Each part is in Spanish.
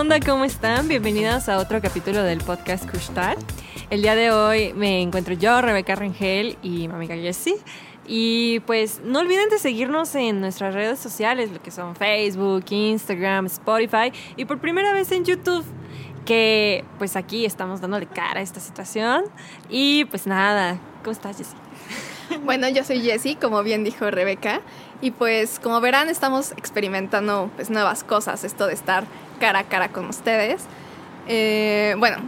onda? ¿Cómo están? Bienvenidos a otro capítulo del podcast Kushtar. El día de hoy me encuentro yo, Rebeca Rengel y mi amiga Jessie. Y pues no olviden de seguirnos en nuestras redes sociales, lo que son Facebook, Instagram, Spotify y por primera vez en YouTube que pues aquí estamos dándole cara a esta situación. Y pues nada, ¿cómo estás, Jessie? Bueno, yo soy Jessie, como bien dijo Rebeca, y pues como verán estamos experimentando pues nuevas cosas, esto de estar cara a cara con ustedes. Eh, bueno,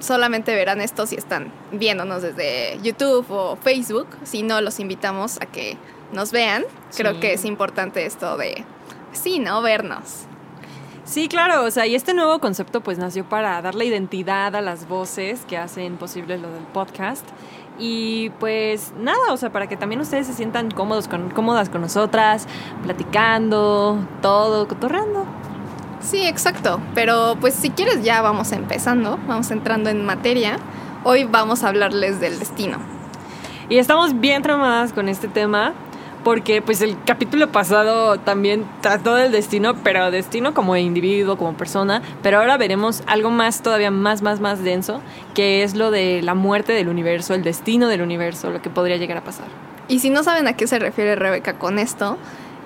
solamente verán esto si están viéndonos desde YouTube o Facebook, si no los invitamos a que nos vean. Creo que es importante esto de, sí, ¿no? Vernos. Sí, claro, o sea, y este nuevo concepto pues nació para darle identidad a las voces que hacen posible lo del podcast. Y pues nada, o sea, para que también ustedes se sientan cómodos con, cómodas con nosotras, platicando, todo, cotorreando. Sí, exacto. Pero pues si quieres ya vamos empezando, vamos entrando en materia. Hoy vamos a hablarles del destino. Y estamos bien tramadas con este tema porque pues el capítulo pasado también trató del destino, pero destino como individuo, como persona, pero ahora veremos algo más, todavía más, más, más denso, que es lo de la muerte del universo, el destino del universo, lo que podría llegar a pasar. Y si no saben a qué se refiere Rebeca con esto,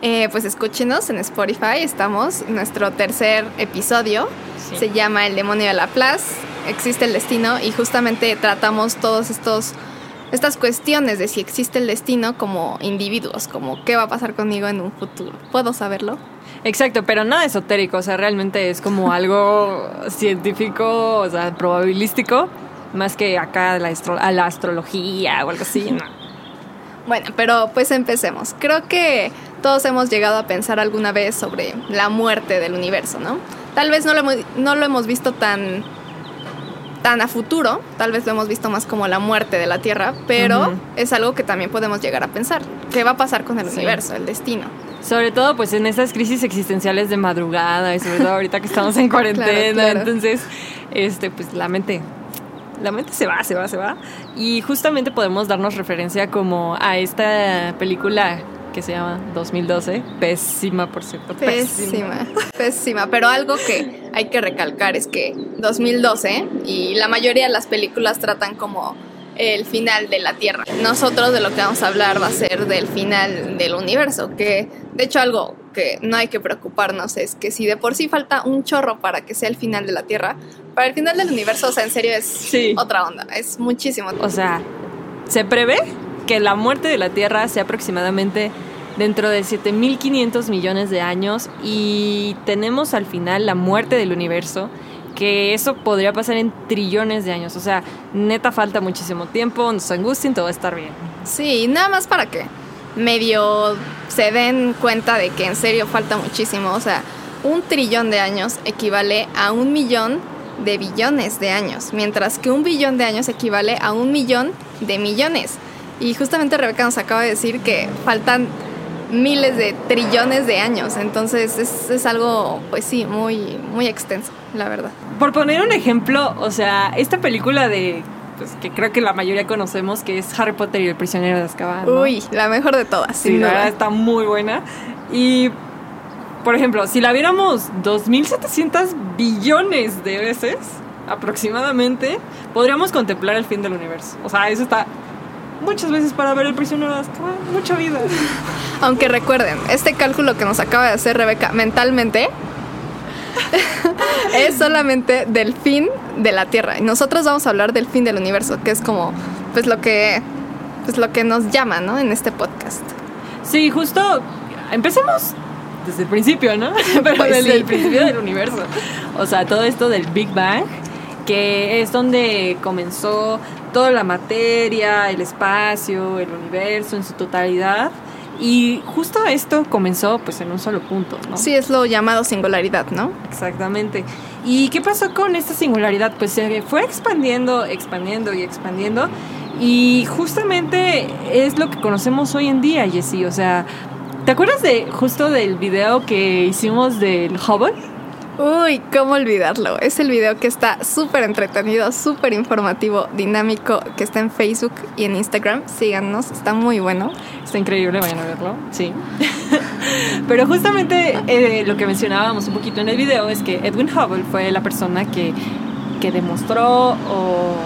eh, pues escúchenos en Spotify, estamos, nuestro tercer episodio, se llama El demonio de la plaza, existe el destino y justamente tratamos todos estos estas cuestiones de si existe el destino como individuos, como qué va a pasar conmigo en un futuro. ¿Puedo saberlo? Exacto, pero nada esotérico, o sea, realmente es como algo científico, o sea, probabilístico, más que acá la, a la astrología o algo así, no. Bueno, pero pues empecemos. Creo que todos hemos llegado a pensar alguna vez sobre la muerte del universo, ¿no? Tal vez no lo, no lo hemos visto tan tan a futuro, tal vez lo hemos visto más como la muerte de la Tierra, pero es algo que también podemos llegar a pensar. ¿Qué va a pasar con el universo, el destino? Sobre todo pues en estas crisis existenciales de madrugada y sobre todo ahorita que estamos en cuarentena, entonces este pues la mente la mente se va, se va, se va y justamente podemos darnos referencia como a esta película que se llama 2012. Pésima, por cierto. Pésima. Pésima. Pero algo que hay que recalcar es que 2012 y la mayoría de las películas tratan como el final de la Tierra. Nosotros de lo que vamos a hablar va a ser del final del universo, que de hecho algo que no hay que preocuparnos es que si de por sí falta un chorro para que sea el final de la Tierra, para el final del universo, o sea, en serio es otra onda, es muchísimo. O sea, se prevé que la muerte de la Tierra sea aproximadamente dentro de 7.500 millones de años y tenemos al final la muerte del universo, que eso podría pasar en trillones de años. O sea, neta falta muchísimo tiempo, no se angustien, todo va a estar bien. Sí, nada más para que medio se den cuenta de que en serio falta muchísimo. O sea, un trillón de años equivale a un millón de billones de años, mientras que un billón de años equivale a un millón de millones. Y justamente Rebeca nos acaba de decir que faltan miles de trillones de años. Entonces es, es, algo, pues sí, muy, muy extenso, la verdad. Por poner un ejemplo, o sea, esta película de pues, que creo que la mayoría conocemos, que es Harry Potter y el prisionero de Azkaban. Uy, la mejor de todas. Sí, la verdad está muy buena. Y, por ejemplo, si la viéramos 2.700 billones de veces, aproximadamente, podríamos contemplar el fin del universo. O sea, eso está muchas veces para ver el prisionero de Azkaban. Mucha vida. Aunque recuerden, este cálculo que nos acaba de hacer Rebeca mentalmente es solamente del fin de la Tierra. Y nosotros vamos a hablar del fin del universo, que es como pues lo que pues lo que nos llama, ¿no? En este podcast. Sí, justo empecemos desde el principio, ¿no? Pero pues desde el principio del universo. O sea, todo esto del Big Bang, que es donde comenzó toda la materia, el espacio, el universo en su totalidad. Y justo esto comenzó pues en un solo punto, ¿no? Sí, es lo llamado singularidad, ¿no? Exactamente. ¿Y qué pasó con esta singularidad? Pues se fue expandiendo, expandiendo y expandiendo. Y justamente es lo que conocemos hoy en día, Jessie. O sea, ¿te acuerdas de justo del video que hicimos del Hubble? Uy, ¿cómo olvidarlo? Es el video que está súper entretenido, súper informativo, dinámico, que está en Facebook y en Instagram. Síganos, está muy bueno. Está increíble, vayan a verlo, sí. Pero justamente eh, lo que mencionábamos un poquito en el video es que Edwin Hubble fue la persona que, que demostró o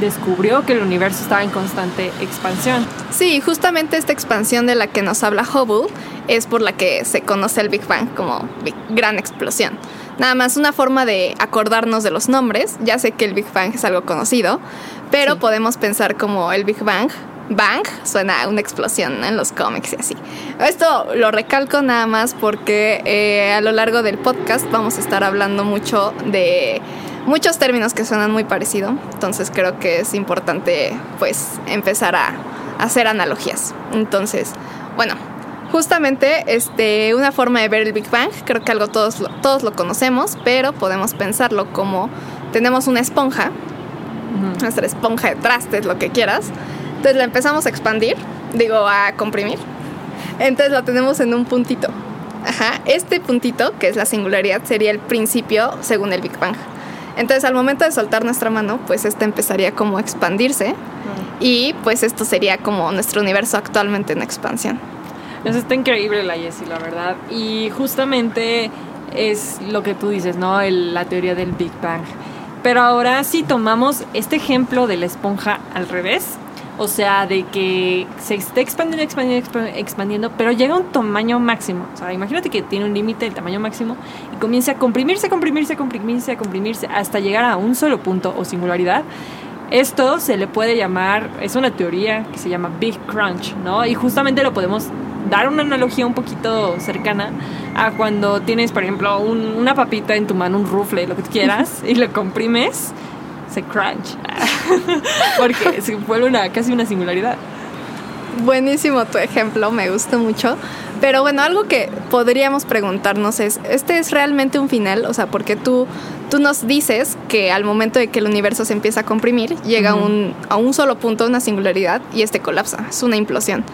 descubrió que el universo estaba en constante expansión. Sí, justamente esta expansión de la que nos habla Hubble es por la que se conoce el Big Bang como gran explosión. Nada más una forma de acordarnos de los nombres. Ya sé que el Big Bang es algo conocido, pero podemos pensar como el Big Bang. Bang suena a una explosión en los cómics y así. Esto lo recalco nada más porque eh, a lo largo del podcast vamos a estar hablando mucho de muchos términos que suenan muy parecido. Entonces creo que es importante pues empezar a hacer analogías. Entonces, bueno, Justamente, este, una forma de ver el Big Bang, creo que algo todos, todos lo conocemos, pero podemos pensarlo como tenemos una esponja, nuestra esponja de trastes, lo que quieras. Entonces la empezamos a expandir, digo, a comprimir. Entonces la tenemos en un puntito. Ajá, este puntito, que es la singularidad, sería el principio según el Big Bang. Entonces al momento de soltar nuestra mano, pues esta empezaría como a expandirse y pues esto sería como nuestro universo actualmente en expansión. Eso está increíble la Jessie, la verdad. Y justamente es lo que tú dices, ¿no? la teoría del Big Bang. Pero ahora si tomamos este ejemplo de la esponja al revés, o sea, de que se está expandiendo, expandiendo, expandiendo, pero llega a un tamaño máximo. O sea, imagínate que tiene un límite el tamaño máximo y comienza a comprimirse, comprimirse, comprimirse, comprimirse hasta llegar a un solo punto o singularidad. Esto se le puede llamar, es una teoría que se llama Big Crunch, ¿no? Y justamente lo podemos dar una analogía un poquito cercana a cuando tienes, por ejemplo, una papita en tu mano, un rufle, lo que quieras, y lo comprimes, se crunch. Porque se vuelve una, casi una singularidad. Buenísimo tu ejemplo, me gusta mucho. Pero bueno, algo que podríamos preguntarnos es, ¿este es realmente un final? O sea, porque tú, tú nos dices que al momento de que el universo se empieza a comprimir, llega un, a un solo punto, una singularidad, y este colapsa, es una implosión.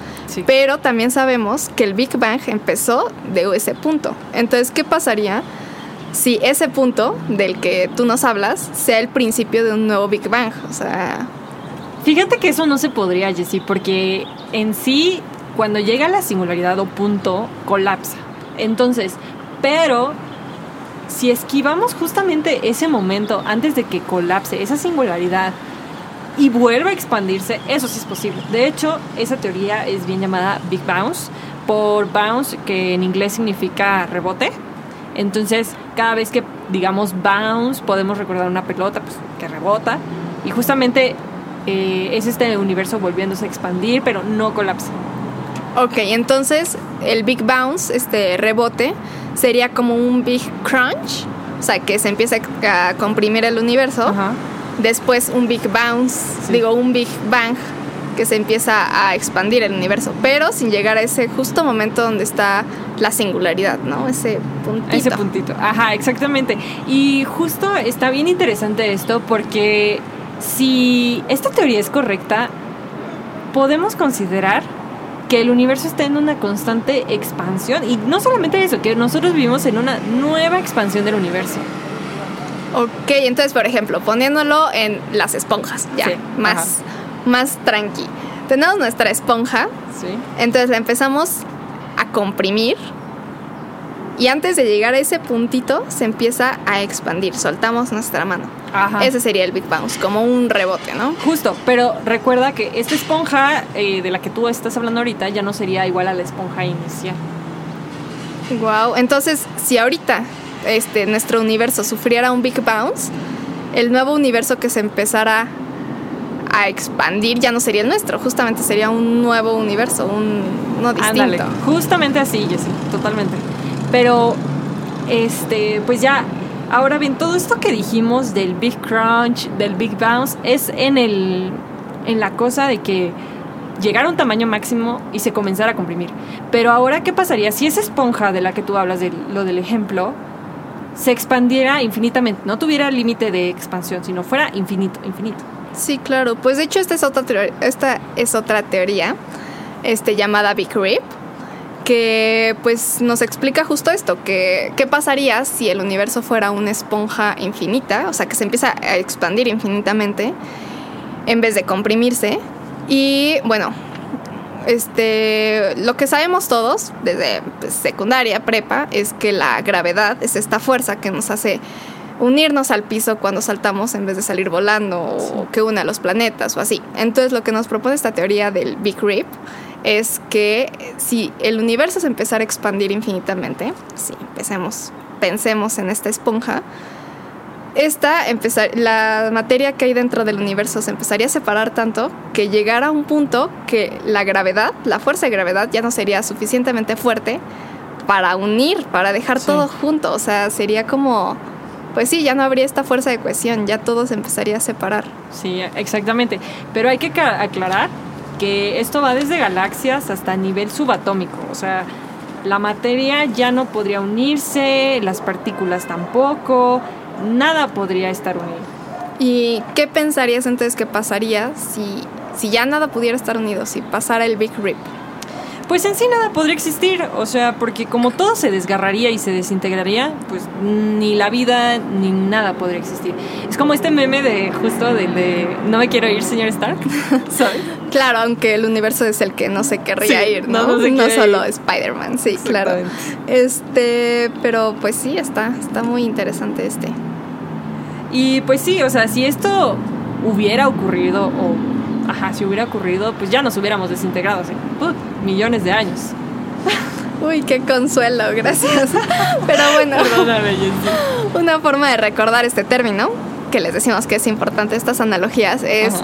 Pero también sabemos que el Big Bang empezó de ese punto. Entonces, ¿qué pasaría si ese punto del que tú nos hablas sea el principio de un nuevo Big Bang? O sea... Fíjate que eso no se podría, Jessie, porque en sí cuando llega la singularidad o punto, colapsa. Entonces, pero si esquivamos justamente ese momento antes de que colapse esa singularidad y vuelva a expandirse, eso sí es posible. De hecho, esa teoría es bien llamada Big Bounce, por bounce, que en inglés significa rebote. Entonces, cada vez que digamos bounce, podemos recordar una pelota pues, que rebota. Y justamente eh, es este universo volviéndose a expandir, pero no colapsa. Ok, entonces el Big Bounce, este rebote, sería como un Big Crunch, o sea, que se empieza a comprimir el universo. Después un Big Bounce, digo, un Big Bang, que se empieza a expandir el universo, pero sin llegar a ese justo momento donde está la singularidad, ¿no? Ese puntito. Ese puntito, ajá, exactamente. Y justo está bien interesante esto porque si esta teoría es correcta, podemos considerar que el universo está en una constante expansión y no solamente eso, que nosotros vivimos en una nueva expansión del universo. Ok, entonces por ejemplo, poniéndolo en las esponjas, ya, más, más tranqui. Tenemos nuestra esponja, sí. entonces la empezamos a comprimir y antes de llegar a ese puntito se empieza a expandir, soltamos nuestra mano. Ese sería el Big Bounce, como un rebote, ¿no? Justo, pero recuerda que esta esponja eh, de la que tú estás hablando ahorita ya no sería igual a la esponja inicial. Wow, entonces si ahorita este, nuestro universo sufriera un Big Bounce, el nuevo universo que se empezara a expandir ya no sería el nuestro, justamente sería un nuevo universo, un, uno distinto. Ándale, justamente así, Jessy, totalmente. Pero, este, pues ya, ahora bien, todo esto que dijimos del Big Crunch, del Big Bounce, es en, el, en la cosa de que llegara a un tamaño máximo y se comenzara a comprimir. Pero ahora, ¿qué pasaría si esa esponja de la que tú hablas, de lo del ejemplo, se expandiera infinitamente, no tuviera límite de expansión, sino fuera infinito, infinito? Sí, claro. Pues de hecho esta es otra, esta es otra teoría este, llamada Big Rip que pues nos explica justo esto, que qué pasaría si el universo fuera una esponja infinita, o sea, que se empieza a expandir infinitamente en vez de comprimirse. Y bueno, este, lo que sabemos todos desde pues, secundaria, prepa, es que la gravedad es esta fuerza que nos hace unirnos al piso cuando saltamos en vez de salir volando o que une a los planetas o así. Entonces lo que nos propone esta teoría del Big Rip es que si el universo se empezara a expandir infinitamente, si empecemos, pensemos en esta esponja, esta empezar, la materia que hay dentro del universo se empezaría a separar tanto que llegara a un punto que la gravedad, la fuerza de gravedad ya no sería suficientemente fuerte para unir, para dejar todo junto. O sea, sería como, pues sí, ya no habría esta fuerza de cohesión, ya todo se empezaría a separar. Sí, exactamente. Pero hay que aclarar que esto va desde galaxias hasta nivel subatómico. O sea, la materia ya no podría unirse, las partículas tampoco nada podría estar unido. ¿Y qué pensarías entonces que pasaría si, si ya nada pudiera estar unido, si pasara el Big Rip? Pues en sí nada podría existir, o sea, porque como todo se desgarraría y se desintegraría, pues ni la vida ni nada podría existir. Es como este meme de justo de, no me quiero ir, señor Stark, ¿sabes? Claro, aunque el universo es el que no se querría ir, ¿no? No, solo Spider-Man, sí, claro. Este, pero pues sí, está, está muy interesante este. Y pues sí, o sea, si esto hubiera ocurrido o ajá, si hubiera ocurrido, pues ya nos hubiéramos desintegrado hace millones de años. Uy, qué consuelo, gracias. Pero bueno, una forma de recordar este término, que les decimos que es importante estas analogías, es,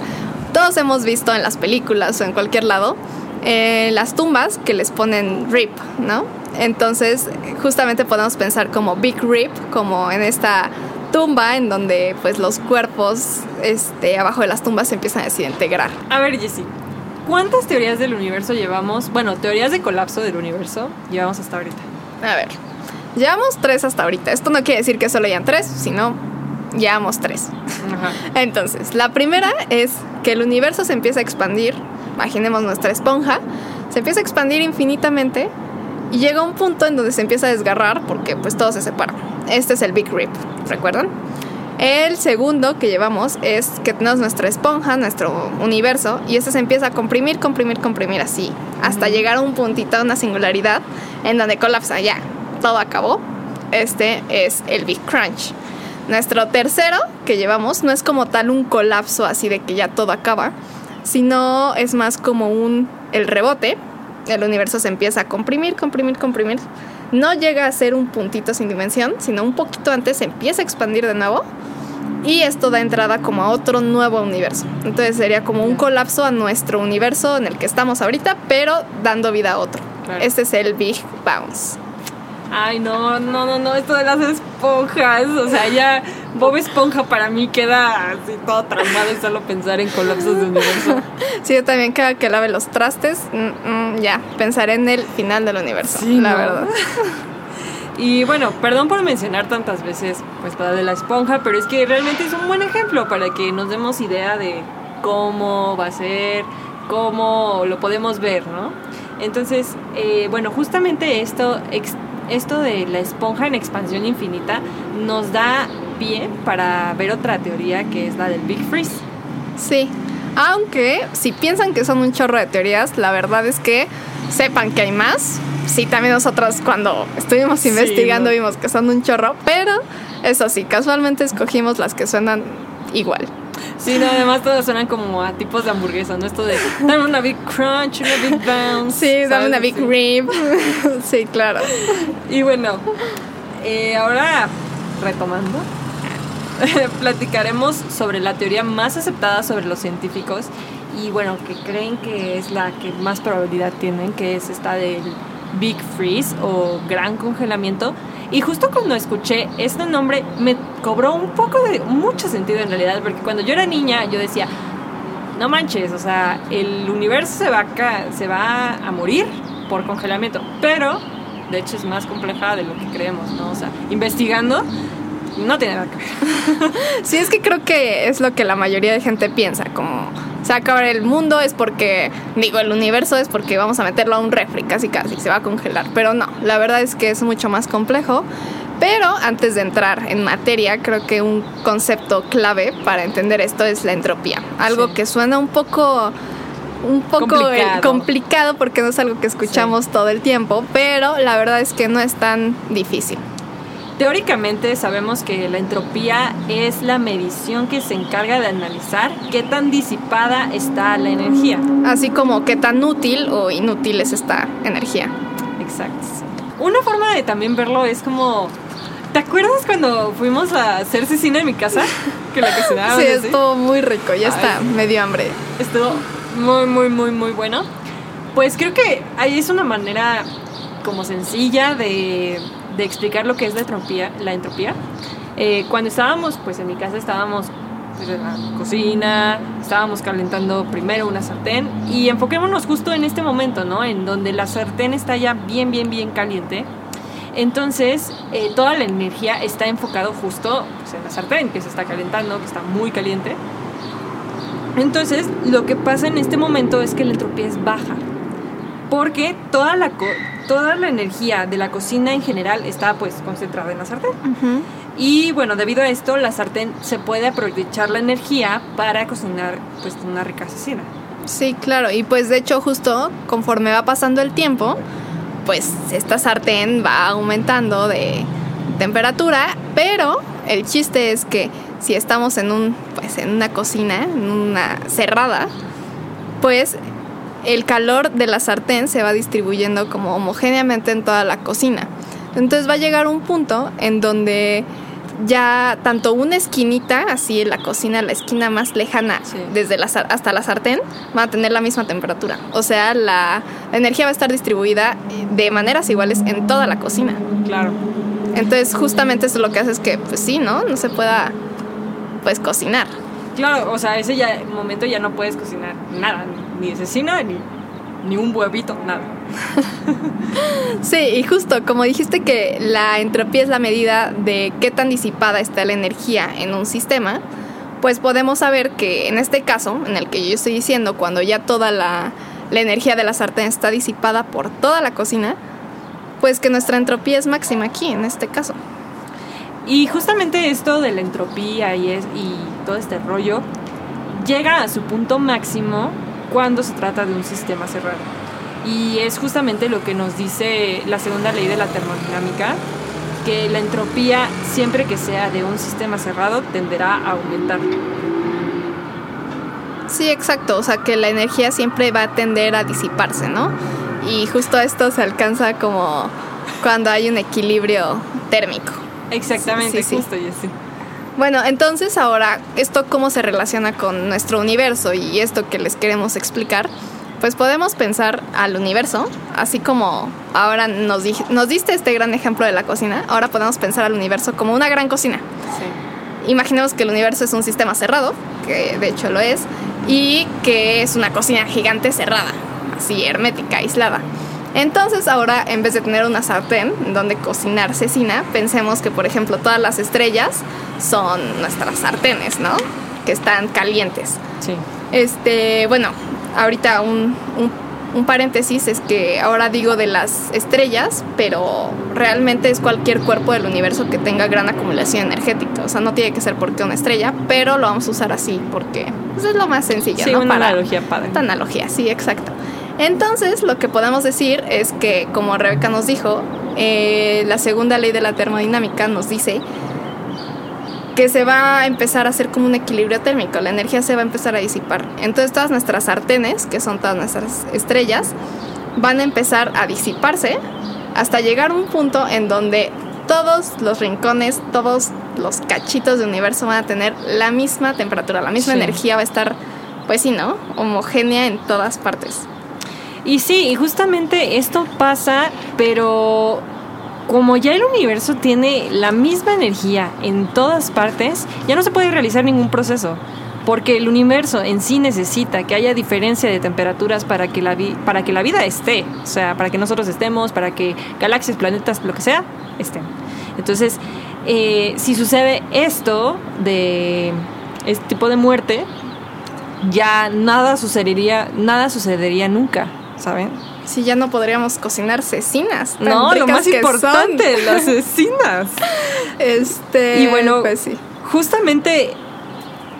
todos hemos visto en las películas o en cualquier lado, eh, las tumbas que les ponen rip, ¿no? Entonces, justamente podemos pensar como Big Rip, como en esta tumba en donde pues los cuerpos este, abajo de las tumbas se empiezan a desintegrar. A ver, Jessie, ¿cuántas teorías del universo llevamos? Bueno, teorías de colapso del universo llevamos hasta ahorita. A ver, llevamos tres hasta ahorita. Esto no quiere decir que solo hayan tres, sino llevamos tres. Entonces, la primera es que el universo se empieza a expandir. Imaginemos nuestra esponja. Se empieza a expandir infinitamente y llega un punto en donde se empieza a desgarrar porque pues todo se separa. Este es el Big Rip, ¿recuerdan? El segundo que llevamos es que tenemos nuestra esponja, nuestro universo, y este se empieza a comprimir, comprimir, comprimir así, hasta llegar a un puntito, una singularidad, en donde colapsa, ya, todo acabó. Este es el Big Crunch. Nuestro tercero que llevamos no es como tal un colapso así de que ya todo acaba, sino es más como un el rebote, el universo se empieza a comprimir, comprimir, comprimir. No llega a ser un puntito sin dimensión, sino un poquito antes se empieza a expandir de nuevo. Y esto da entrada como a otro nuevo universo. Entonces sería como un colapso a nuestro universo en el que estamos ahorita, pero dando vida a otro. Este es el Big Bounce. Ay, no, no, no, no, esto de las esponjas. O sea, ya Bob Esponja para mí queda así todo traumado y solo pensar en colapsos de universo. Sí, yo también cada que lave los trastes, mm, mm, ya, pensaré en el final del universo, sí, la verdad. Y bueno, perdón por mencionar tantas veces pues para de la esponja, pero es que realmente es un buen ejemplo para que nos demos idea de cómo va a ser, cómo lo podemos ver, ¿no? Entonces, eh, bueno, justamente esto esto de la esponja en expansión infinita nos da pie para ver otra teoría que es la del Big Freeze. Sí, aunque si piensan que son un chorro de teorías, la verdad es que sepan que hay más. Sí, también nosotros cuando estuvimos investigando vimos que son un chorro, pero eso sí, casualmente escogimos las que suenan igual. Sí, no, además todas suenan como a tipos de hamburguesa, ¿no? Esto de dame una big crunch, una big bounce. Sí, dame una big rib. sí, claro. Y bueno, eh, ahora retomando, platicaremos sobre la teoría más aceptada sobre los científicos y bueno, que creen que es la que más probabilidad tienen, que es esta del Big Freeze o gran congelamiento y justo cuando escuché este nombre me cobró un poco de mucho sentido en realidad, porque cuando yo era niña yo decía, no manches, o sea, el universo se va a, se va a morir por congelamiento, pero de hecho es más compleja de lo que creemos, ¿no? O sea, investigando no tiene nada que ver. sí, es que creo que es lo que la mayoría de gente piensa, como, se va a acabar el mundo, es porque, digo, el universo es porque vamos a meterlo a un refri, casi casi, se va a congelar. Pero no, la verdad es que es mucho más complejo. Pero antes de entrar en materia, creo que un concepto clave para entender esto es la entropía. Algo que suena un poco un poco complicado. complicado. porque no es algo que escuchamos todo el tiempo, pero la verdad es que no es tan difícil. Teóricamente sabemos que la entropía es la medición que se encarga de analizar qué tan disipada está la energía. Así como qué tan útil o inútil es esta energía. Exacto. Una forma de también verlo es como ¿Te acuerdas cuando fuimos a hacer cecina en mi casa? Que la cocinaba. Sí, estuvo muy rico, ya está, me dio hambre. Estuvo muy, muy, muy, muy bueno. Pues creo que ahí es una manera como sencilla de, de explicar lo que es la entropía. La entropía. Eh, cuando estábamos, pues en mi casa estábamos pues, en la cocina, estábamos calentando primero una sartén y enfoquémonos justo en este momento, ¿no? En donde la sartén está ya bien, bien, bien caliente entonces, eh, toda la energía está enfocado justo pues, en la sartén, que se está calentando, que está muy caliente. Entonces, lo que pasa en este momento es que la entropía es baja, porque toda la, toda la energía de la cocina en general está pues concentrada en la sartén. Y bueno, debido a esto, la sartén se puede aprovechar la energía para cocinar pues una rica cecina. Sí, claro, y pues de hecho justo conforme va pasando el tiempo, pues esta sartén va aumentando de temperatura, pero el chiste es que si estamos en un pues en una cocina, en una cerrada, pues el calor de la sartén se va distribuyendo como homogéneamente en toda la cocina. Entonces va a llegar un punto en donde ya tanto una esquinita, así en la cocina, la esquina más lejana, desde la, hasta la sartén, va a tener la misma temperatura. O sea, la, energía va a estar distribuida de maneras iguales en toda la cocina. Claro. Entonces, justamente eso lo que hace es que, pues sí, ¿no? No se pueda, pues, cocinar. Claro, o sea, ese ya, momento ya no puedes cocinar nada, ni, ni cecina, ni ni un huevito, nada. sí, y justo como dijiste que la entropía es la medida de qué tan disipada está la energía en un sistema, pues podemos saber que en este caso, en el que yo estoy diciendo, cuando ya toda la, la energía de la sartén está disipada por toda la cocina, pues que nuestra entropía es máxima aquí, en este caso. Y justamente esto de la entropía y, es, y todo este rollo llega a su punto máximo cuando se trata de un sistema cerrado. Y es justamente lo que nos dice la segunda ley de la termodinámica, que la entropía, siempre que sea de un sistema cerrado, tenderá a aumentar. Sí, exacto, o sea que la energía siempre va a tender a disiparse, ¿no? Y justo esto se alcanza como cuando hay un equilibrio térmico. Exactamente, justo y así. Bueno, entonces ahora, ¿esto cómo se relaciona con nuestro universo y esto que les queremos explicar? Pues podemos pensar al universo, así como ahora nos, nos diste este gran ejemplo de la cocina, ahora podemos pensar al universo como una gran cocina. Sí. Imaginemos que el universo es un sistema cerrado, que de hecho lo es, y que es una cocina gigante cerrada, así hermética, aislada. Entonces ahora en vez de tener una sartén donde cocinar cecina, pensemos que por ejemplo todas las estrellas son nuestras sartenes, ¿no? Que están calientes. Sí. Este, bueno, ahorita un, un, paréntesis es que ahora digo de las estrellas, pero realmente es cualquier cuerpo del universo que tenga gran acumulación energética. O sea, no tiene que ser porque una estrella, pero lo vamos a usar así porque pues, es lo más sencillo, sí, Una analogía padre. Analogía, sí, exacto. Entonces, lo que podemos decir es que, como Rebeca nos dijo, eh, la segunda ley de la termodinámica nos dice que se va a empezar a hacer como un equilibrio térmico, la energía se va a empezar a disipar. Entonces todas nuestras sartenes, que son todas nuestras estrellas, van a empezar a disiparse hasta llegar a un punto en donde todos los rincones, todos los cachitos de universo van a tener la misma temperatura, la misma energía va a estar, pues sí, ¿no? Homogénea en todas partes. Y sí, y justamente esto pasa, pero como ya el universo tiene la misma energía en todas partes, ya no se puede realizar ningún proceso. Porque el universo en sí necesita que haya diferencia de temperaturas para que la, para que la vida esté. O sea, para que nosotros estemos, para que galaxias, planetas, lo que sea, estén. Entonces, eh, si sucede esto de este tipo de muerte, ya nada sucedería, nada sucedería nunca, ¿saben? Sí, ya no podríamos cocinar cecinas. tan No, lo más que importante, son. las cecinas. Este. Y bueno, pues sí. Justamente,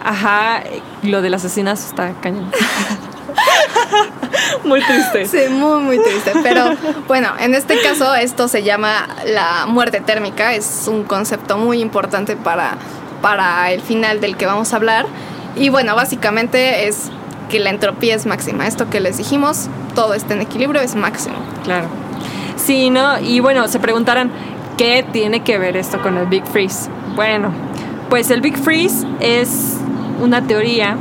ajá, lo de las asesinas está cañón. Muy triste. Sí, muy, muy triste. Pero bueno, en este caso esto se llama la muerte térmica. Es un concepto muy importante para, para el final del que vamos a hablar. Y bueno, básicamente es que la entropía es máxima. Esto que les dijimos, todo está en equilibrio, es máximo. Claro. Sí, ¿no? Y bueno, se preguntarán, ¿qué tiene que ver esto con el Big Freeze? Bueno, pues el Big Freeze es una teoría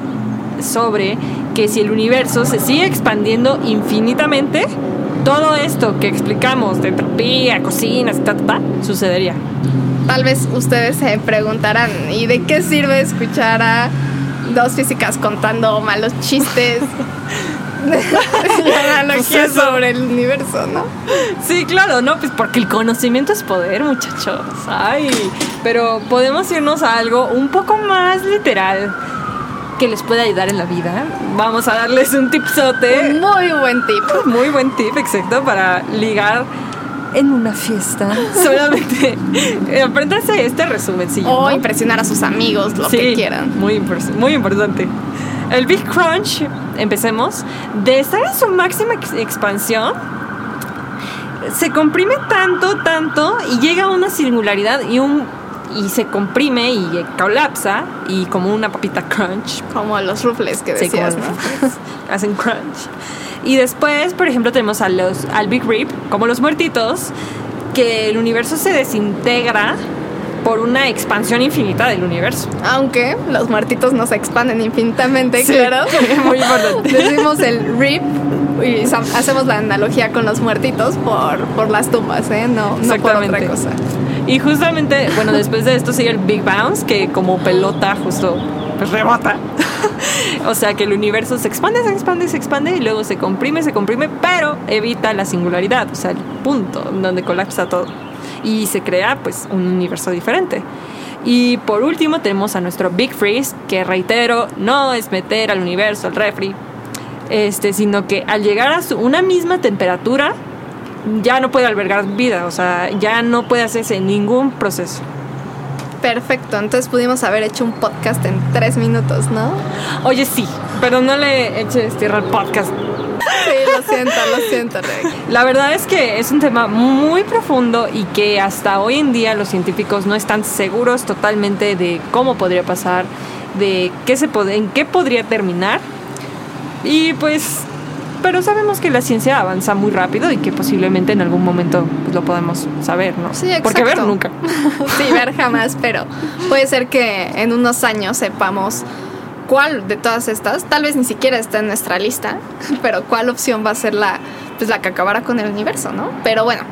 sobre que si el universo se sigue expandiendo infinitamente, todo esto que explicamos de entropía, cocinas, ta, ta, ta, sucedería. Tal vez ustedes se preguntarán, ¿y de qué sirve escuchar a dos físicas contando malos chistes? y analogías Pues sobre el universo, ¿no? Sí, claro, ¿no? Pues porque el conocimiento es poder, muchachos. Ay, pero podemos irnos a algo un poco más literal que les puede ayudar en la vida. Vamos a darles un tipsote. Un muy buen tip. Muy buen tip, exacto, para ligar en una fiesta. Solamente eh, apréndanse este resumencillo. O ¿no? impresionar a sus amigos, lo Sí, que quieran. Muy, muy importante. El Big Crunch, empecemos, de estar en su máxima ex- expansión, se comprime tanto, tanto, y llega a una singularidad y un y se comprime y colapsa y como una papita crunch Como los rufles que Sí, como decías, los ¿no? hacen crunch y después por ejemplo tenemos a los al Big Rip como los muertitos que el universo se desintegra por una expansión infinita del universo Aunque los muertitos no se expanden infinitamente, Sí, claro. muy importante. Decimos el rip y hacemos la analogía con los muertitos por, por las tumbas, ¿eh? No, no por otra cosa. Y justamente, bueno, después de esto sigue el Big Bounce, que como pelota justo pues, rebota. o sea que el universo se expande, se expande, se expande y luego se comprime, se comprime, pero evita la singularidad, o sea, el punto donde colapsa todo. Y se crea pues un universo diferente. Y por último tenemos a nuestro Big Freeze, que reitero, no es meter al universo al refri, este, sino que al llegar a su- una misma temperatura, ya no puede albergar vida, o sea, ya no puede hacerse ningún proceso. Perfecto, entonces pudimos haber hecho un podcast en tres minutos, ¿no? Oye, sí, pero no le eches tierra al podcast. Sí, lo siento, lo siento. La verdad es que es un tema muy profundo y que hasta hoy en día los científicos no están seguros totalmente de cómo podría pasar, de qué se en qué podría terminar. Y pues, pero sabemos que la ciencia avanza muy rápido y que posiblemente en algún momento pues, lo podemos saber, ¿no? Sí, exacto. Porque ver nunca. Sí, ver jamás, pero puede ser que en unos años sepamos cuál de todas estas, tal vez ni siquiera está en nuestra lista, pero cuál opción va a ser la, pues la que acabará con el universo, ¿no? Pero bueno,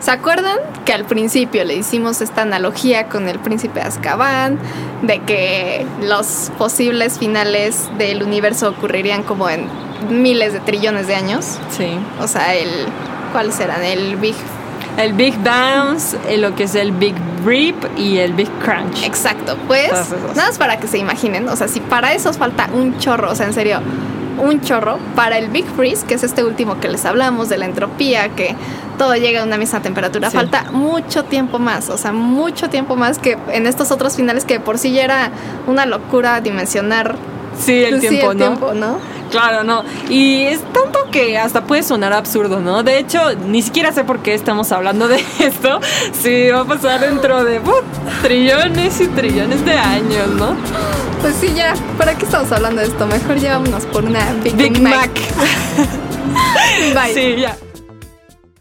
¿se acuerdan que al principio le hicimos esta analogía con el príncipe Azkaban, de que los posibles finales del universo ocurrirían como en miles de trillones de años? Sí. O sea, el, ¿cuáles serán? El Big El Big Bounce, eh, lo que es el Big Rip y el Big Crunch. Exacto, pues nada más para que se imaginen, o sea, si para eso os falta un chorro, o sea, en serio, un chorro, para el Big Freeze, que es este último que les hablamos de la entropía, que todo llega a una misma temperatura, Sí. falta mucho tiempo más, o sea, mucho tiempo más que en estos otros finales que por sí ya era una locura dimensionar Sí, el sí, tiempo, el ¿no? tiempo, ¿no? Claro, no. Y es tanto que hasta puede sonar absurdo, ¿no? De hecho, ni siquiera sé por qué estamos hablando de esto. Sí, va a pasar dentro de uh, trillones y trillones de años, ¿no? Pues sí, ya, ¿para qué estamos hablando de esto? Mejor llevámonos por una Big, Big Mac. Mac. Bye. Sí, ya.